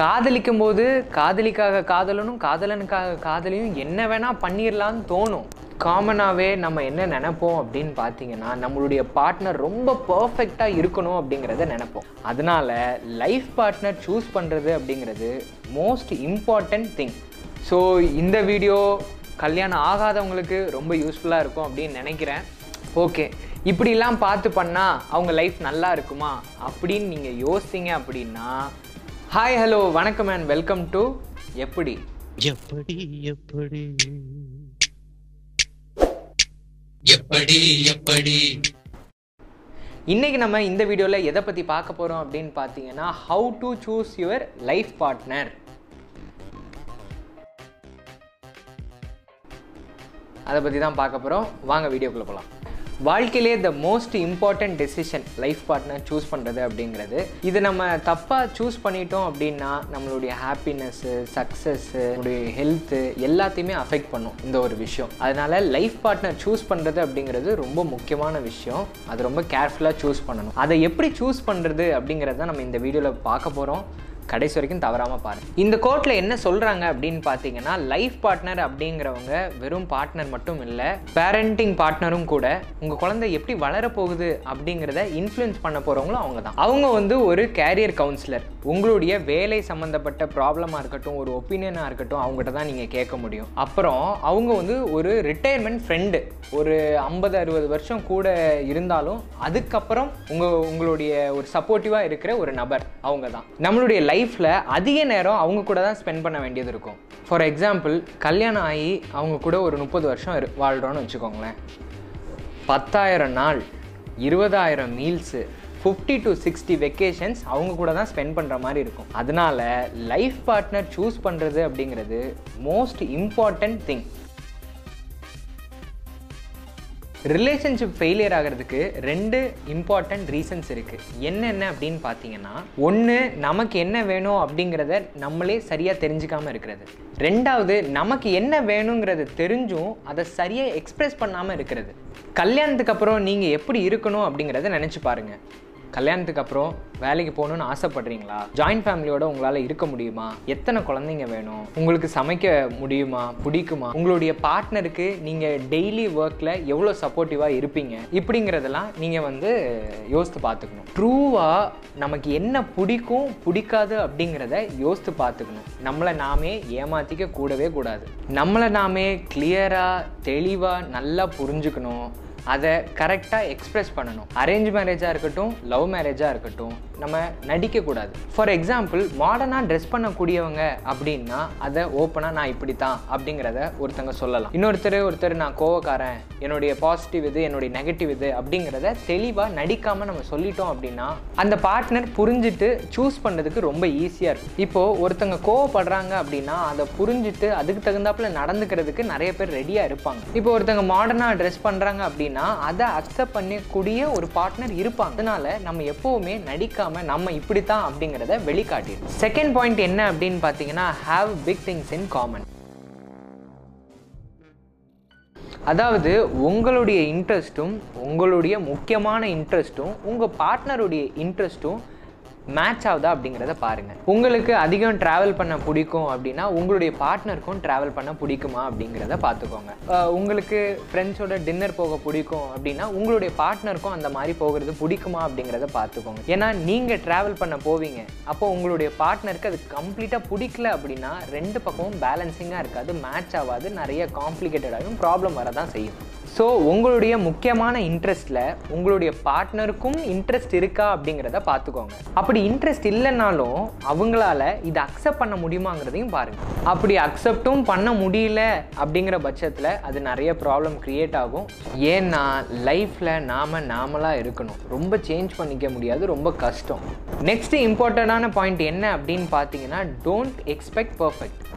காதலிக்கும் போது காதலிக்காக காதலனும் காதலனுக்காக காதலியும் என்ன வேணால் பண்ணிடலான்னு தோணும். காமனாகவே நம்ம என்ன நினைப்போம் அப்படின்னு பார்த்தீங்கன்னா நம்மளுடைய பார்ட்னர் ரொம்ப பர்ஃபெக்டாக இருக்கணும் அப்படிங்கிறத நினைப்போம். அதனால லைஃப் பார்ட்னர் சூஸ் பண்ணுறது அப்படிங்கிறது மோஸ்ட் இம்பார்ட்டண்ட் திங் ஸோ இந்த வீடியோ கல்யாணம் ஆகாதவங்களுக்கு ரொம்ப யூஸ்ஃபுல்லாக இருக்கும் அப்படின்னு நினைக்கிறேன். ஓகே இப்படிலாம் பார்த்து பண்ணால் அவங்க லைஃப் நல்லா இருக்குமா? அப்படின்னு நீங்கள் யோசித்தீங்க அப்படின்னா ஹாய் ஹலோ வணக்கம் அண்ட் வெல்கம் டு எப்படி? எப்படி எப்படி? எப்படி எப்படி? இன்னைக்கு நம்ம இந்த வீடியோவில் எதை பற்றி பார்க்க போகிறோம் அப்படின்னு பார்த்தீங்கன்னா how to choose your life partner அதை பற்றி தான் பார்க்க போகிறோம் வாங்க வீடியோக்குள்ளே போகலாம் வாழ்க்கையிலே the most important decision life partner choose பண்ணுறது அப்படிங்கிறது. இது நம்ம தப்பாக சூஸ் பண்ணிட்டோம் அப்படின்னா நம்மளுடைய ஹாப்பினஸ்ஸு சக்ஸஸ்ஸு நம்மளுடைய ஹெல்த்து எல்லாத்தையுமே அஃபெக்ட் பண்ணும் இந்த ஒரு விஷயம். அதனால லைஃப் பார்ட்னர் சூஸ் பண்ணுறது அப்படிங்கிறது ரொம்ப முக்கியமான விஷயம். அது ரொம்ப கேர்ஃபுல்லாக சூஸ் பண்ணணும். அதை எப்படி சூஸ் பண்ணுறது அப்படிங்கிறத நம்ம இந்த வீடியோவில் பார்க்க போகிறோம் கடைசி வரைக்கும் தவறாமல் பாருங்கள் இந்த கோர்ட்டில் என்ன சொல்கிறாங்க அப்படின்னு பார்த்தீங்கன்னா லைஃப் பார்ட்னர் அப்படிங்கிறவங்க வெறும் பார்ட்னர் மட்டும் இல்லை பேரண்டிங் பார்ட்னரும் கூட உங்கள் குழந்தை எப்படி வளரப்போகுது அப்படிங்கிறத இன்ஃப்ளூயன்ஸ் பண்ண போகிறவங்களும் அவங்க தான் அவங்க வந்து ஒரு கேரியர் கவுன்சிலர் உங்களுடைய வேலை சம்மந்தப்பட்ட ப்ராப்ளமாக இருக்கட்டும் ஒரு ஒப்பீனியனாக இருக்கட்டும் அவங்ககிட்ட தான் நீங்கள் கேட்க முடியும். அப்புறம் அவங்க வந்து ஒரு ரிட்டையர்மெண்ட் ஃப்ரெண்டு ஒரு ஐம்பது அறுபது வருஷம் கூட இருந்தாலும் அதுக்கப்புறம் உங்கள் உங்களுடைய ஒரு சப்போர்ட்டிவாக இருக்கிற ஒரு நபர் அவங்க தான். நம்மளுடைய லைஃப்பில் அதிக நேரம் அவங்க கூட தான் ஸ்பெண்ட் பண்ண வேண்டியது இருக்கும். ஃபார் எக்ஸாம்பிள் கல்யாணம் ஆகி அவங்க கூட ஒரு முப்பது வருஷம் இரு வாழ்கிறோன்னு வச்சுக்கோங்களேன். பத்தாயிரம் நாள் இருபதாயிரம் meals fifty to sixty vacations அவங்க கூட தான் ஸ்பெண்ட் பண்ணுற மாதிரி இருக்கும். அதனால லைஃப் பார்ட்னர் சூஸ் பண்ணுறது அப்படிங்கிறது most important thing relationship failure ஆகிறதுக்கு ரெண்டு இம்பார்ட்டன்ட் ரீசன்ஸ் இருக்குது என்னென்ன அப்படின்னு பார்த்தீங்கன்னா ஒன்று நமக்கு என்ன வேணும் அப்படிங்கிறத நம்மளே சரியாக தெரிஞ்சுக்காமல் இருக்கிறது. ரெண்டாவது நமக்கு என்ன வேணுங்கிறத தெரிஞ்சும் அதை சரியாக எக்ஸ்ப்ரெஸ் பண்ணாமல் இருக்கிறது. கல்யாணத்துக்கு அப்புறம் நீங்கள் எப்படி இருக்கணும் அப்படிங்கிறத நினச்சி பாருங்கள் கல்யாணத்துக்கு அப்புறம் வேலைக்கு போகணுன்னு ஆசைப்படுறீங்களா? ஜாயின்ட் ஃபேமிலியோட உங்களால் இருக்க முடியுமா? எத்தனை குழந்தைங்க வேணும்? உங்களுக்கு சமைக்க முடியுமா? பிடிக்குமா? உங்களுடைய பார்ட்னருக்கு நீங்கள் டெய்லி ஒர்க்கில் எவ்வளோ சப்போர்ட்டிவாக இருப்பீங்க? இப்படிங்கிறதெல்லாம் நீங்கள் வந்து யோசித்து பார்த்துக்கணும். ட்ரூவாக நமக்கு என்ன பிடிக்கும் பிடிக்காது அப்படிங்கிறத யோசித்து பார்த்துக்கணும். நம்மளை நாமே ஏமாற்றிக்க கூடவே கூடாது. நம்மளை நாமே கிளியராக தெளிவாக நல்லா புரிஞ்சுக்கணும். அதை கரெக்டாக எக்ஸ்ப்ரெஸ் பண்ணணும். அரேஞ்ச் மேரேஜாக இருக்கட்டும் லவ் மேரேஜாக இருக்கட்டும் நம்ம நடிக்கக்கூடாது. ஃபார் எக்ஸாம்பிள் மாடர்னாக ட்ரெஸ் பண்ணக்கூடியவங்க அப்படின்னா அதை ஓப்பனாக நான் இப்படி தான் அப்படிங்கிறத ஒருத்தங்க சொல்லலாம். இன்னொருத்தர் ஒருத்தர் நான் கோவக்காரன் என்னுடைய பாசிட்டிவ் இது என்னுடைய நெகட்டிவ் இது அப்படிங்கிறத தெளிவாக நடிக்காமல் நம்ம சொல்லிட்டோம் அப்படின்னா அந்த பார்ட்னர் புரிஞ்சுட்டு சூஸ் பண்ணுறதுக்கு ரொம்ப ஈஸியாக இருக்கும். இப்போது ஒருத்தங்க கோவப்படுறாங்க அப்படின்னா அதை புரிஞ்சுட்டு அதுக்கு தகுந்தாப்புல நடந்துக்கிறதுக்கு நிறைய பேர் ரெடியாக இருப்பாங்க. இப்போ ஒருத்தங்க மாடர்னாக ட்ரெஸ் பண்ணுறாங்க அப்படின்னா அதை அக்செப்ட் பண்ணக்கூடிய ஒரு பார்ட்னர் இருப்பாங்க. அதனால நம்ம எப்போவுமே நடிக்காம நம்ம இப்படி தான் அப்படிங்கிறத வெளிக்காட்டிடும் செகண்ட் பாயிண்ட் என்ன அப்படின்னு பார்த்தீங்கன்னா have big things in common அதாவது உங்களுடைய இன்ட்ரெஸ்ட்டும் உங்களுடைய முக்கியமான இன்ட்ரெஸ்ட்டும் உங்கள் பார்ட்னருடைய இன்ட்ரெஸ்ட்டும் மேட்ச் ஆகுதா அப்படிங்கிறத பாருங்கள் உங்களுக்கு அதிகம் ட்ராவல் பண்ண பிடிக்கும் அப்படின்னா உங்களுடைய பார்ட்னருக்கும் ட்ராவல் பண்ண பிடிக்குமா அப்படிங்கிறத பார்த்துக்கோங்க. உங்களுக்கு ஃப்ரெண்ட்ஸோட டின்னர் போக பிடிக்கும் அப்படின்னா உங்களுடைய பார்ட்னருக்கும் அந்த மாதிரி போகிறது பிடிக்குமா அப்படிங்கிறத பார்த்துக்கோங்க. ஏன்னா நீங்கள் ட்ராவல் பண்ண போவீங்க. அப்போ உங்களுடைய பார்ட்னருக்கு அது கம்ப்ளீட்டாக பிடிக்கல அப்படின்னா ரெண்டு பக்கமும் பேலன்சிங்காக இருக்காது மேட்ச் ஆகாது நிறைய காம்ப்ளிகேட்டடாகவும் ப்ராப்ளம் வரதான் செய்யும். ஸோ உங்களுடைய முக்கியமான இன்ட்ரெஸ்ட்டில் உங்களுடைய பார்ட்னருக்கும் இன்ட்ரெஸ்ட் இருக்கா அப்படிங்கிறத பார்த்துக்கோங்க. அப்படி இன்ட்ரெஸ்ட் இல்லைனாலும் அவங்களால இதை அக்செப்ட் பண்ண முடியுமாங்கிறதையும் பாருங்கள் அப்படி அக்செப்டும் பண்ண முடியல அப்படிங்கிற பட்சத்தில் அது நிறைய ப்ராப்ளம் க்ரியேட் ஆகும். ஏன்னா லைஃப்பில் நாம் நாமளாக இருக்கணும். ரொம்ப சேஞ்ச் பண்ணிக்க முடியாது ரொம்ப கஷ்டம். நெக்ஸ்ட் இம்பார்ட்டண்ட்டான பாயிண்ட் என்ன அப்படின்னு பார்த்தீங்கன்னா டோன்ட் எக்ஸ்பெக்ட் பர்ஃபெக்ட்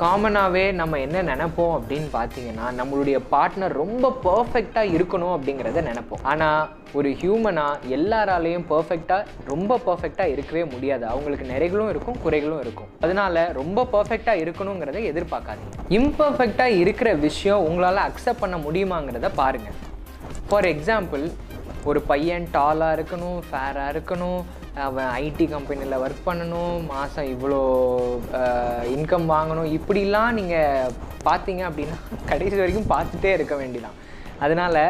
காமனாகவே நம்ம என்ன நினைப்போம் அப்படின்னு பார்த்தீங்கன்னா நம்மளுடைய பார்ட்னர் ரொம்ப பர்ஃபெக்டாக இருக்கணும் அப்படிங்கிறத நினைப்போம். ஆனால் ஒரு ஹியூமனாக எல்லாராலையும் பர்ஃபெக்டாக ரொம்ப பர்ஃபெக்டாக இருக்கவே முடியாது. அவங்களுக்கு நிறைகளும் இருக்கும் குறைகளும் இருக்கும். அதனால ரொம்ப பர்ஃபெக்டாக இருக்கணுங்கிறத எதிர்பார்க்காதீங்க. இம்பர்ஃபெக்டாக இருக்கிற விஷயம் உங்களால் அக்செப்ட் பண்ண முடியுமாங்கிறத பாருங்கள் ஃபார் எக்ஸாம்பிள் ஒரு பையன் டாலாக இருக்கணும் ஃபேராக இருக்கணும் அவன் ஐடி கம்பெனியில் ஒர்க் பண்ணணும் மாதம் இவ்வளோ இன்கம் வாங்கணும். இப்படிலாம் நீங்கள் பார்த்தீங்க அப்படின்னா கடைசி வரைக்கும் பார்த்துட்டே இருக்க வேண்டியதான் அதனால்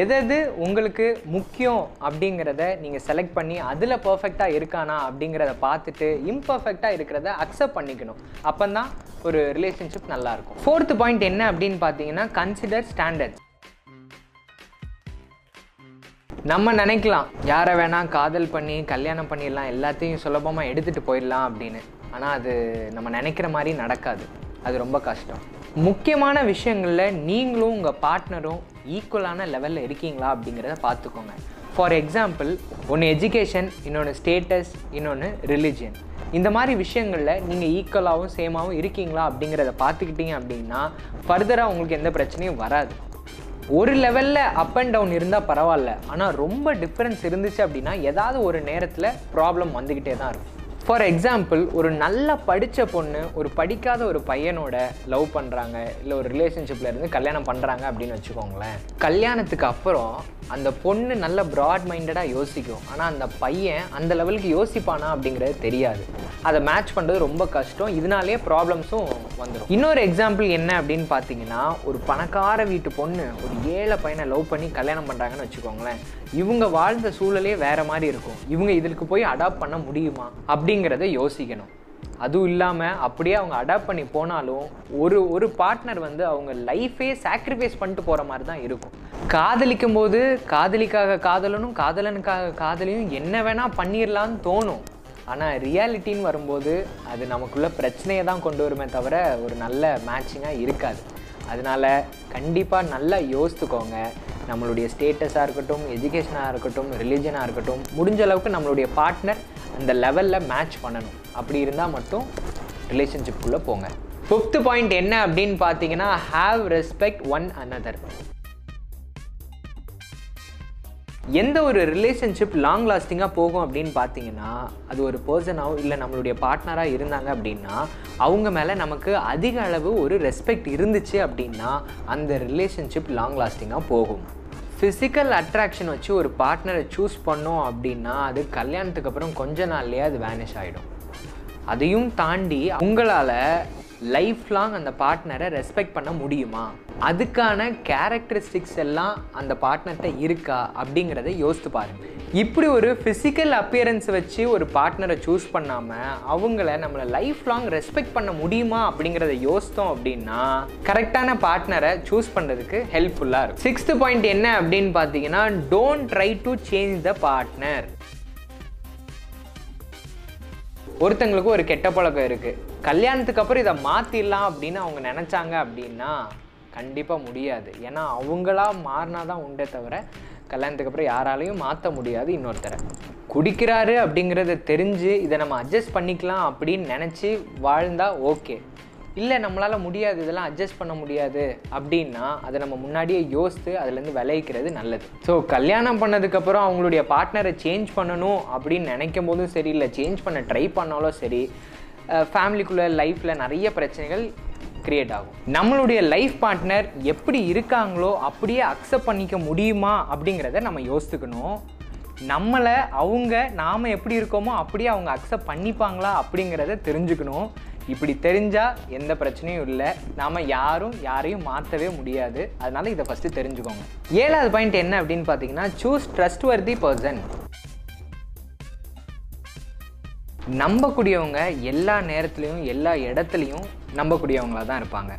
எதது உங்களுக்கு முக்கியம் அப்படிங்கிறத நீங்கள் செலக்ட் பண்ணி அதில் பர்ஃபெக்டாக இருக்கானா அப்படிங்கிறத பார்த்துட்டு இம்பர்ஃபெக்டாக இருக்கிறத அக்செப்ட் பண்ணிக்கணும். அப்போ தான் ஒரு ரிலேஷன்ஷிப் நல்லாயிருக்கும். ஃபோர்த்து பாயிண்ட் என்ன அப்படின்னு பார்த்தீங்கன்னா கன்சிடர் ஸ்டாண்டர்ட்ஸ் நம்ம நினைக்கலாம். யாரை வேணால் காதல் பண்ணி கல்யாணம் பண்ணிடலாம் எல்லாத்தையும் சுலபமாக எடுத்துகிட்டு போயிடலாம் அப்படின்னு. ஆனால் அது நம்ம நினைக்கிற மாதிரி நடக்காது. அது ரொம்ப கஷ்டம். முக்கியமான விஷயங்களில் நீங்களும் உங்கள் பார்ட்னரும் ஈக்குவலான லெவலில் இருக்கீங்களா அப்படிங்கிறத பார்த்துக்கோங்க. ஃபார் எக்ஸாம்பிள் ஒன்று எஜுகேஷன் இன்னொன்று ஸ்டேட்டஸ் இன்னொன்று ரிலிஜியன் இந்த மாதிரி விஷயங்களில் நீங்கள் ஈக்குவலாகவும் சேமாகவும் இருக்கீங்களா அப்படிங்கிறத பார்த்துக்கிட்டீங்க அப்படின்னா ஃபர்தராக உங்களுக்கு எந்த பிரச்சனையும் வராது. ஒரு லெவலில் அப் அண்ட் டவுன் இருந்தால் பரவாயில்ல. ஆனால் ரொம்ப டிஃப்ரென்ஸ் இருந்துச்சு அப்படின்னா ஏதாவது ஒரு நேரத்தில் ப்ராப்ளம் வந்துக்கிட்டே தான் இருக்கும். ஃபார் எக்ஸாம்பிள் ஒரு நல்லா படித்த பொண்ணு ஒரு படிக்காத ஒரு பையனோட லவ் பண்ணுறாங்க இல்லை ஒரு ரிலேஷன்ஷிப்பில் இருந்து கல்யாணம் பண்ணுறாங்க அப்படின்னு வச்சுக்கோங்களேன். கல்யாணத்துக்கு அப்புறம் அந்த பொண்ணு நல்ல ப்ராட் மைண்டடாக யோசிக்கும். ஆனால் அந்த பையன் அந்த லெவலுக்கு யோசிப்பானா அப்படிங்கிறது தெரியாது. அதை மேட்ச் பண்ணுறது ரொம்ப கஷ்டம். இதனாலேயே ப்ராப்ளம்ஸும் வந்துடும் இன்னொரு எக்ஸாம்பிள் என்ன அப்படின்னு பார்த்தீங்கன்னா ஒரு பணக்கார வீட்டு பொண்ணு ஒரு ஏழை பையனை லவ் பண்ணி கல்யாணம் பண்ணுறாங்கன்னு வச்சுக்கோங்களேன். இவங்க வாழ்ந்த சூழலே வேறு மாதிரி இருக்கும். இவங்க இதுக்கு போய் அடாப்ட் பண்ண முடியுமா? அப்படி அப்படிங்கிறத யோசிக்கணும். அதுவும் இல்லாமல் அப்படியே அவங்க அடாப்ட் பண்ணி போனாலும் ஒரு ஒரு பார்ட்னர் வந்து அவங்க லைஃபே சாக்ரிஃபைஸ் பண்ணிட்டு போகிற மாதிரி தான் இருக்கும். காதலிக்கும் போது காதலிக்காக காதலனும் காதலனுக்காக காதலியும் என்ன வேணால் பண்ணிடலான்னு தோணும். ஆனால் ரியாலிட்டின்னு வரும்போது அது நமக்குள்ள பிரச்சனையை தான் கொண்டு வருமே தவிர ஒரு நல்ல மேட்சிங்காக இருக்காது. அதனால கண்டிப்பாக நல்லா யோசித்துக்கோங்க. நம்மளுடைய ஸ்டேட்டஸாக இருக்கட்டும் எஜுகேஷனாக இருக்கட்டும் ரிலீஜனாக இருக்கட்டும் முடிஞ்ச அளவுக்கு நம்மளுடைய பார்ட்னர் அந்த லெவலில் மேட்ச் பண்ணணும். அப்படி இருந்தால் மட்டும் ரிலேஷன்ஷிப்குள்ளே போங்க. ஃபிஃப்த்து பாயிண்ட் என்ன அப்படின்னு பார்த்தீங்கன்னா ஹாவ் ரெஸ்பெக்ட் ஒன் அனதர் எந்த ஒரு ரிலேஷன்ஷிப் லாங் லாஸ்டிங்காக போகும் அப்படின்னு பார்த்தீங்கன்னா அது ஒரு பர்சனாகவும் இல்லை நம்மளுடைய பார்ட்னராக இருந்தாங்க அப்படின்னா அவங்க மேலே நமக்கு அதிக அளவு ஒரு ரெஸ்பெக்ட் இருந்துச்சு அப்படின்னா அந்த ரிலேஷன்ஷிப் லாங் லாஸ்டிங்காக போகும். ஃபிசிக்கல் அட்ராக்ஷன் வச்சு ஒரு பார்ட்னரை சூஸ் பண்ணோம் அப்படின்னா அது கல்யாணத்துக்கு அப்புறம் கொஞ்ச நாள்லேயே அது வேனிஷ் ஆகிடும் அதையும் தாண்டி உங்களால் லைஃப் லாங் அந்த பார்ட்னரை ரெஸ்பெக்ட் பண்ண முடியுமா? அதுக்கான கேரக்டரிஸ்டிக்ஸ் எல்லாம் அந்த பார்ட்னர்கிட்ட இருக்கா அப்படிங்கிறத யோசித்து பாருங்கள் இப்படி ஒரு ஃபிசிக்கல் அப்பியரன்ஸ் வச்சு ஒரு பார்ட்னரை சூஸ் பண்ணாமல் அவங்கள நம்மளை லைஃப் லாங் ரெஸ்பெக்ட் பண்ண முடியுமா அப்படிங்கிறத யோசித்தோம் அப்படின்னா கரெக்டான பார்ட்னரை சூஸ் பண்ணுறதுக்கு ஹெல்ப்ஃபுல்லாக இருக்கும். சிக்ஸ்த் பாயிண்ட் என்ன அப்படின்னு பார்த்தீங்கன்னா don't try to change the partner ஒருத்தங்களுக்கு ஒரு கெட்ட பழக்கம் இருக்குது கல்யாணத்துக்கு அப்புறம் இதை மாற்றிடலாம் அப்படின்னு அவங்க நினச்சாங்க அப்படின்னா கண்டிப்பாக முடியாது. ஏன்னா அவங்களா மாறினா தான் உண்டே தவிர கல்யாணத்துக்கு அப்புறம் யாராலையும் மாற்ற முடியாது இன்னொருத்தரை. குடிக்கிறாரு அப்படிங்கிறத தெரிஞ்சு இதை நம்ம அட்ஜஸ்ட் பண்ணிக்கலாம் அப்படின்னு நினச்சி வாழ்ந்தால் ஓகே இல்லை நம்மளால் முடியாது இதெல்லாம் அட்ஜஸ்ட் பண்ண முடியாது அப்படின்னா அதை நம்ம முன்னாடியே யோசித்து அதுலேருந்து விளைவிக்கிறது நல்லது. ஸோ கல்யாணம் பண்ணதுக்கப்புறம் அவங்களுடைய பார்ட்னரை சேஞ்ச் பண்ணணும் அப்படின்னு நினைக்கும் போதும் சரி இல்லை சேஞ்ச் பண்ண ட்ரை பண்ணாலும் சரி ஃபேமிலிக்குள்ளே லைஃப்பில் நிறைய பிரச்சனைகள் கிரியேட் ஆகும். நம்மளுடைய லைஃப் பார்ட்னர் எப்படி இருக்காங்களோ அப்படியே அக்செப்ட் பண்ணிக்க முடியுமா அப்படிங்கிறத நம்ம யோசித்துக்கணும் நம்மளை அவங்க நாம் எப்படி இருக்கோமோ அப்படியே அவங்க அக்செப்ட் பண்ணிப்பாங்களா அப்படிங்கிறத தெரிஞ்சுக்கணும். இப்படி தெரிஞ்சால் எந்த பிரச்சனையும் இல்லை. நாம் யாரும் யாரையும் மாற்றவே முடியாது. அதனால் இதை ஃபஸ்ட்டு தெரிஞ்சுக்கோங்க. ஏழாவது பாயிண்ட் என்ன அப்படின்னு பார்த்தீங்கன்னா சூஸ் ட்ரஸ்ட் வர்தி பர்சன் நம்பக்கூடியவங்க எல்லா நேரத்துலையும் எல்லா இடத்துலையும் நம்பக்கூடியவங்களாக தான் இருப்பாங்க.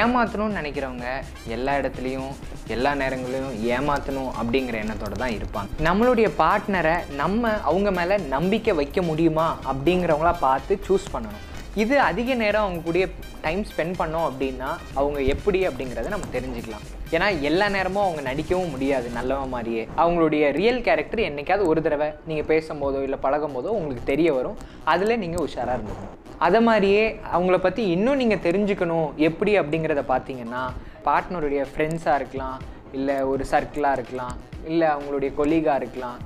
ஏமாற்றணும்னு நினைக்கிறவங்க எல்லா இடத்துலையும் எல்லா நேரங்களிலும் ஏமாற்றணும் அப்படிங்கிற எண்ணத்தோடு தான் இருப்பாங்க. நம்மளுடைய பார்ட்னரை நம்ம அவங்க மேலே நம்பிக்கை வைக்க முடியுமா அப்படிங்கிறவங்களா பார்த்து சூஸ் பண்ணணும். இது அதிக நேரம் அவங்க கூடயே டைம் ஸ்பெண்ட் பண்ணோம் அப்படின்னா அவங்க எப்படி அப்படிங்கிறத நம்ம தெரிஞ்சுக்கலாம். ஏன்னா எல்லா நேரமும் அவங்க நடிக்கவும் முடியாது நல்லவன் மாதிரியே. அவங்களுடைய ரியல் கேரக்டர் என்னைக்காவது ஒரு தடவை நீங்கள் பேசும்போதோ இல்லை பழகும் போதோ உங்களுக்கு தெரிய வரும். அதில் நீங்கள் உஷாராக இருந்துக்கணும். அதை மாதிரியே அவங்கள பற்றி இன்னும் நீங்கள் தெரிஞ்சுக்கணும் எப்படி அப்படிங்கிறத பார்த்தீங்கன்னா பார்ட்னருடைய ஃப்ரெண்ட்ஸாக இருக்கலாம் இல்லை ஒரு சர்க்கிளாக இருக்கலாம் இல்லை அவங்களுடைய கொலீகாக இருக்கலாம்.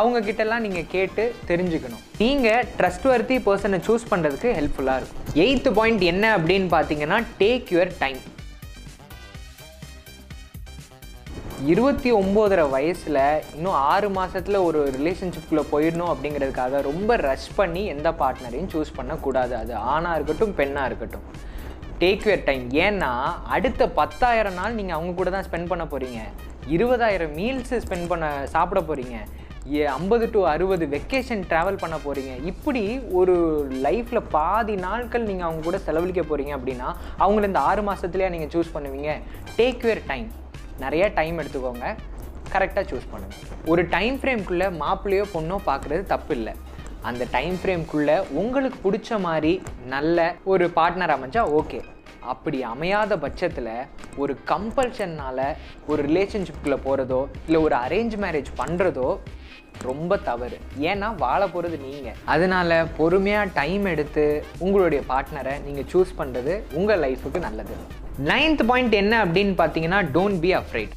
அவங்க கிட்டலாம் நீங்கள் கேட்டு தெரிஞ்சுக்கணும். நீங்கள் ட்ரஸ்ட் வர்த்தி பர்சனை சூஸ் பண்ணுறதுக்கு ஹெல்ப்ஃபுல்லாக இருக்கும். எயித்து பாயிண்ட் என்ன அப்படின்னு பார்த்தீங்கன்னா டேக் யுவர் டைம் இருபத்தி ஒம்போதரை வயசில் இன்னும் ஆறு மாதத்தில் ஒரு ரிலேஷன்ஷிப்பில் போயிடணும் அப்படிங்கிறதுக்காக ரொம்ப ரஷ் பண்ணி எந்த பார்ட்னரையும் சூஸ் பண்ணக்கூடாது. அது ஆணாக இருக்கட்டும் பெண்ணாக இருக்கட்டும். டேக் யுவர் டைம் ஏன்னா அடுத்த பத்தாயிரம் நாள் நீங்கள் அவங்க கூட தான் ஸ்பெண்ட் பண்ண போகிறீங்க இருபதாயிரம் மீல்ஸ் ஸ்பெண்ட் பண்ண சாப்பிட போகிறீங்க ஐம்பது டு அறுபது வெக்கேஷன் ட்ராவல் பண்ண போகிறீங்க இப்படி ஒரு லைஃப்பில் பாதி நாட்கள் நீங்கள் அவங்க கூட செலவழிக்க போகிறீங்க அப்படின்னா அவங்கள இந்த ஆறு மாதத்துலேயே நீங்கள் சூஸ் பண்ணுவீங்க. டேக் யுவர் டைம் நிறைய டைம் எடுத்துக்கோங்க. கரெக்டாக சூஸ் பண்ணுங்கள் ஒரு டைம் ஃப்ரேம்குள்ளே மாப்பிள்ளையோ பொண்ணோ பார்க்குறது தப்பு இல்லை அந்த டைம் ஃப்ரேம்குள்ளே உங்களுக்கு பிடிச்ச மாதிரி நல்ல ஒரு பார்ட்னர் அமைஞ்சா ஓகே அப்படி அமையாத பட்சத்தில் ஒரு கம்பல்ஷன்னால் ஒரு ரிலேஷன்ஷிப்குள்ளே போகிறதோ இல்லை ஒரு அரேஞ்ச் மேரேஜ் பண்ணுறதோ ரொம்ப தவறு. ஏன்னா வாழ போகிறது நீங்கள் அதனால பொறுமையாக டைம் எடுத்து உங்களுடைய பார்ட்னரை நீங்கள் சூஸ் பண்ணுறது உங்கள் லைஃபுக்கு நல்லது. நைன்த் பாயிண்ட் என்ன அப்படின்னு பார்த்தீங்கன்னா டோன்ட் பி அஃப்ரைட்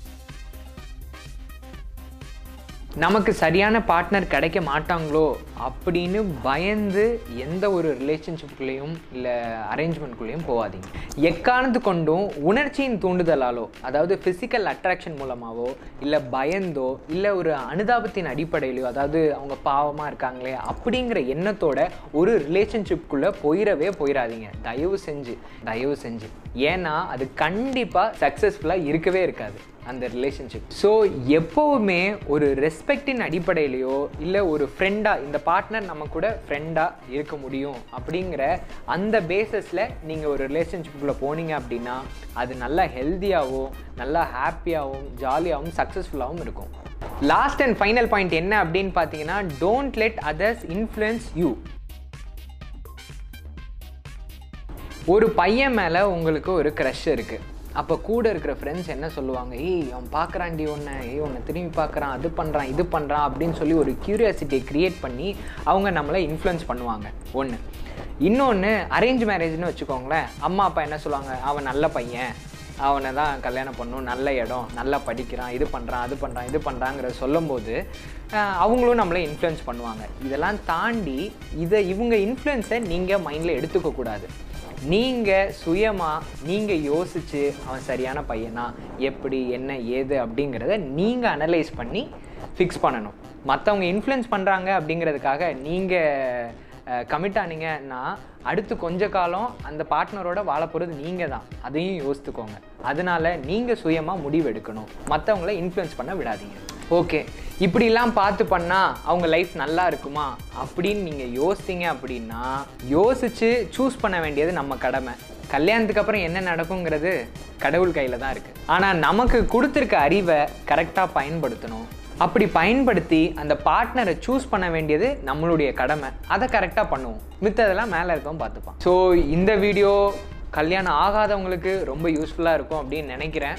நமக்கு சரியான பார்ட்னர் கிடைக்க மாட்டாங்களோ அப்படின்னு பயந்து எந்த ஒரு ரிலேஷன்ஷிப்குள்ளேயும் இல்லை அரேஞ்ச்மெண்ட்குள்ளேயும் போகாதீங்க. எக்காரணத்து கொண்டும் உணர்ச்சியின் தூண்டுதலாலோ அதாவது ஃபிசிக்கல் அட்ராக்ஷன் மூலமாவோ இல்லை பயந்தோ இல்லை ஒரு அனுதாபத்தின் அடிப்படையிலையோ அதாவது அவங்க பாவமாக இருக்காங்களே அப்படிங்கிற எண்ணத்தோட ஒரு ரிலேஷன்ஷிப்குள்ளே போயிடவே போயிடாதீங்க தயவு செஞ்சு தயவு செஞ்சு. ஏன்னா அது கண்டிப்பாக சக்ஸஸ்ஃபுல்லாக இருக்கவே இருக்காது. அந்த ரிலேஷன்ஷிப் ஸோ எப்போவுமே ஒரு ரெஸ்பெக்டின் அடிப்படையிலையோ இல்லை ஒரு ஃப்ரெண்டாக இந்த பார்ட்னர் நம்ம கூட ஃப்ரெண்டாக இருக்க முடியும் அப்படிங்கிற அந்த பேசஸில் நீங்கள் ஒரு ரிலேஷன்ஷிப்புக்குள்ளே போனீங்க அப்படின்னா அது நல்லா ஹெல்த்தியாகவும் நல்லா ஹாப்பியாகவும் ஜாலியாகவும் சக்ஸஸ்ஃபுல்லாகவும் இருக்கும். லாஸ்ட் அண்ட் ஃபைனல் பாயிண்ட் என்ன அப்படின்னு பார்த்தீங்கன்னா don't let others influence you ஒரு பையன் மேலே உங்களுக்கு ஒரு க்ரஷ் இருக்குது அப்போ கூட இருக்கிற ஃப்ரெண்ட்ஸ் என்ன சொல்லுவாங்க? ஏய் அவன் பார்க்குறான்டி ஒன்று ஏய் ஒன்று திரும்பி பார்க்குறான் அது பண்ணுறான் இது பண்ணுறான் அப்படின்னு சொல்லி ஒரு க்யூரியாசிட்டியை க்ரியேட் பண்ணி அவங்க நம்மளை இன்ஃப்ளூயன்ஸ் பண்ணுவாங்க. ஒன்று இன்னொன்று அரேஞ்ச் மேரேஜ்னு வச்சுக்கோங்களேன். அம்மா அப்பா என்ன சொல்லுவாங்க? அவன் நல்ல பையன். அவனை தான் கல்யாணம் பண்ணும். நல்ல இடம். நல்லா படிக்கிறான். இது பண்ணுறான் அது பண்ணுறான் இது பண்ணுறாங்கிற சொல்லும்போது அவங்களும் நம்மளை இன்ஃப்ளூயன்ஸ் பண்ணுவாங்க. இதெல்லாம் தாண்டி இதை இவங்க இன்ஃப்ளூயன்ஸை நீங்கள் மைண்டில் எடுத்துக்கக்கூடாது. நீங்கள் சுயமாக நீங்கள் யோசித்து அவன் சரியான பையனா எப்படி என்ன ஏது அப்படிங்கிறத நீங்கள் அனலைஸ் பண்ணி ஃபிக்ஸ் பண்ணணும். மற்றவங்க இன்ஃப்ளூயன்ஸ் பண்ணுறாங்க அப்படிங்கிறதுக்காக நீங்கள் கமிட் ஆனீங்கன்னா அடுத்து கொஞ்ச காலம் அந்த பார்ட்னரோட வாழ போகிறது நீங்கள் தான் அதையும் யோசித்துக்கோங்க. அதனால நீங்கள் சுயமாக முடிவு எடுக்கணும் மற்றவங்கள இன்ஃப்ளூயன்ஸ் பண்ண விடாதீங்க. ஓகே இப்படிலாம் பார்த்து பண்ணால் அவங்க லைஃப் நல்லா இருக்குமா? அப்படின்னு நீங்கள் யோசித்தீங்க அப்படின்னா யோசித்து சூஸ் பண்ண வேண்டியது நம்ம கடமை. கல்யாணத்துக்கு அப்புறம் என்ன நடக்குங்கிறது கடவுள் கையில் தான் இருக்குது ஆனால் நமக்கு கொடுத்துருக்க அறிவை கரெக்டாக பயன்படுத்தணும். அப்படி பயன்படுத்தி அந்த பார்ட்னரை சூஸ் பண்ண வேண்டியது நம்மளுடைய கடமை. அதை கரெக்டாக பண்ணுவோம். மித்ததெல்லாம் மேலே இருக்கவும் பார்த்துப்பான். ஸோ இந்த வீடியோ கல்யாணம் ஆகாதவங்களுக்கு ரொம்ப யூஸ்ஃபுல்லாக இருக்கும் அப்படின்னு நினைக்கிறேன்.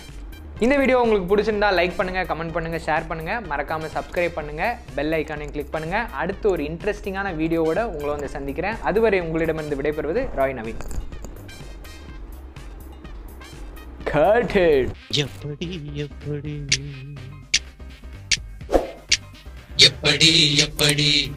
இந்த வீடியோ உங்களுக்கு பிடிச்சிருந்தா லைக் பண்ணுங்கள் கமெண்ட் பண்ணுங்கள் ஷேர் பண்ணுங்கள் மறக்காமல் சப்ஸ்கிரைப் பண்ணுங்கள் பெல் ஐக்கானையும் கிளிக் பண்ணுங்கள் அடுத்து ஒரு இன்ட்ரெஸ்டிங்கான வீடியோவோட உங்களை வந்து சந்திக்கிறேன். அதுவரை உங்களிடமிருந்து விடைபெறுவது ராய் நவீன். It. எப்படி எப்படி? எப்படி எப்படி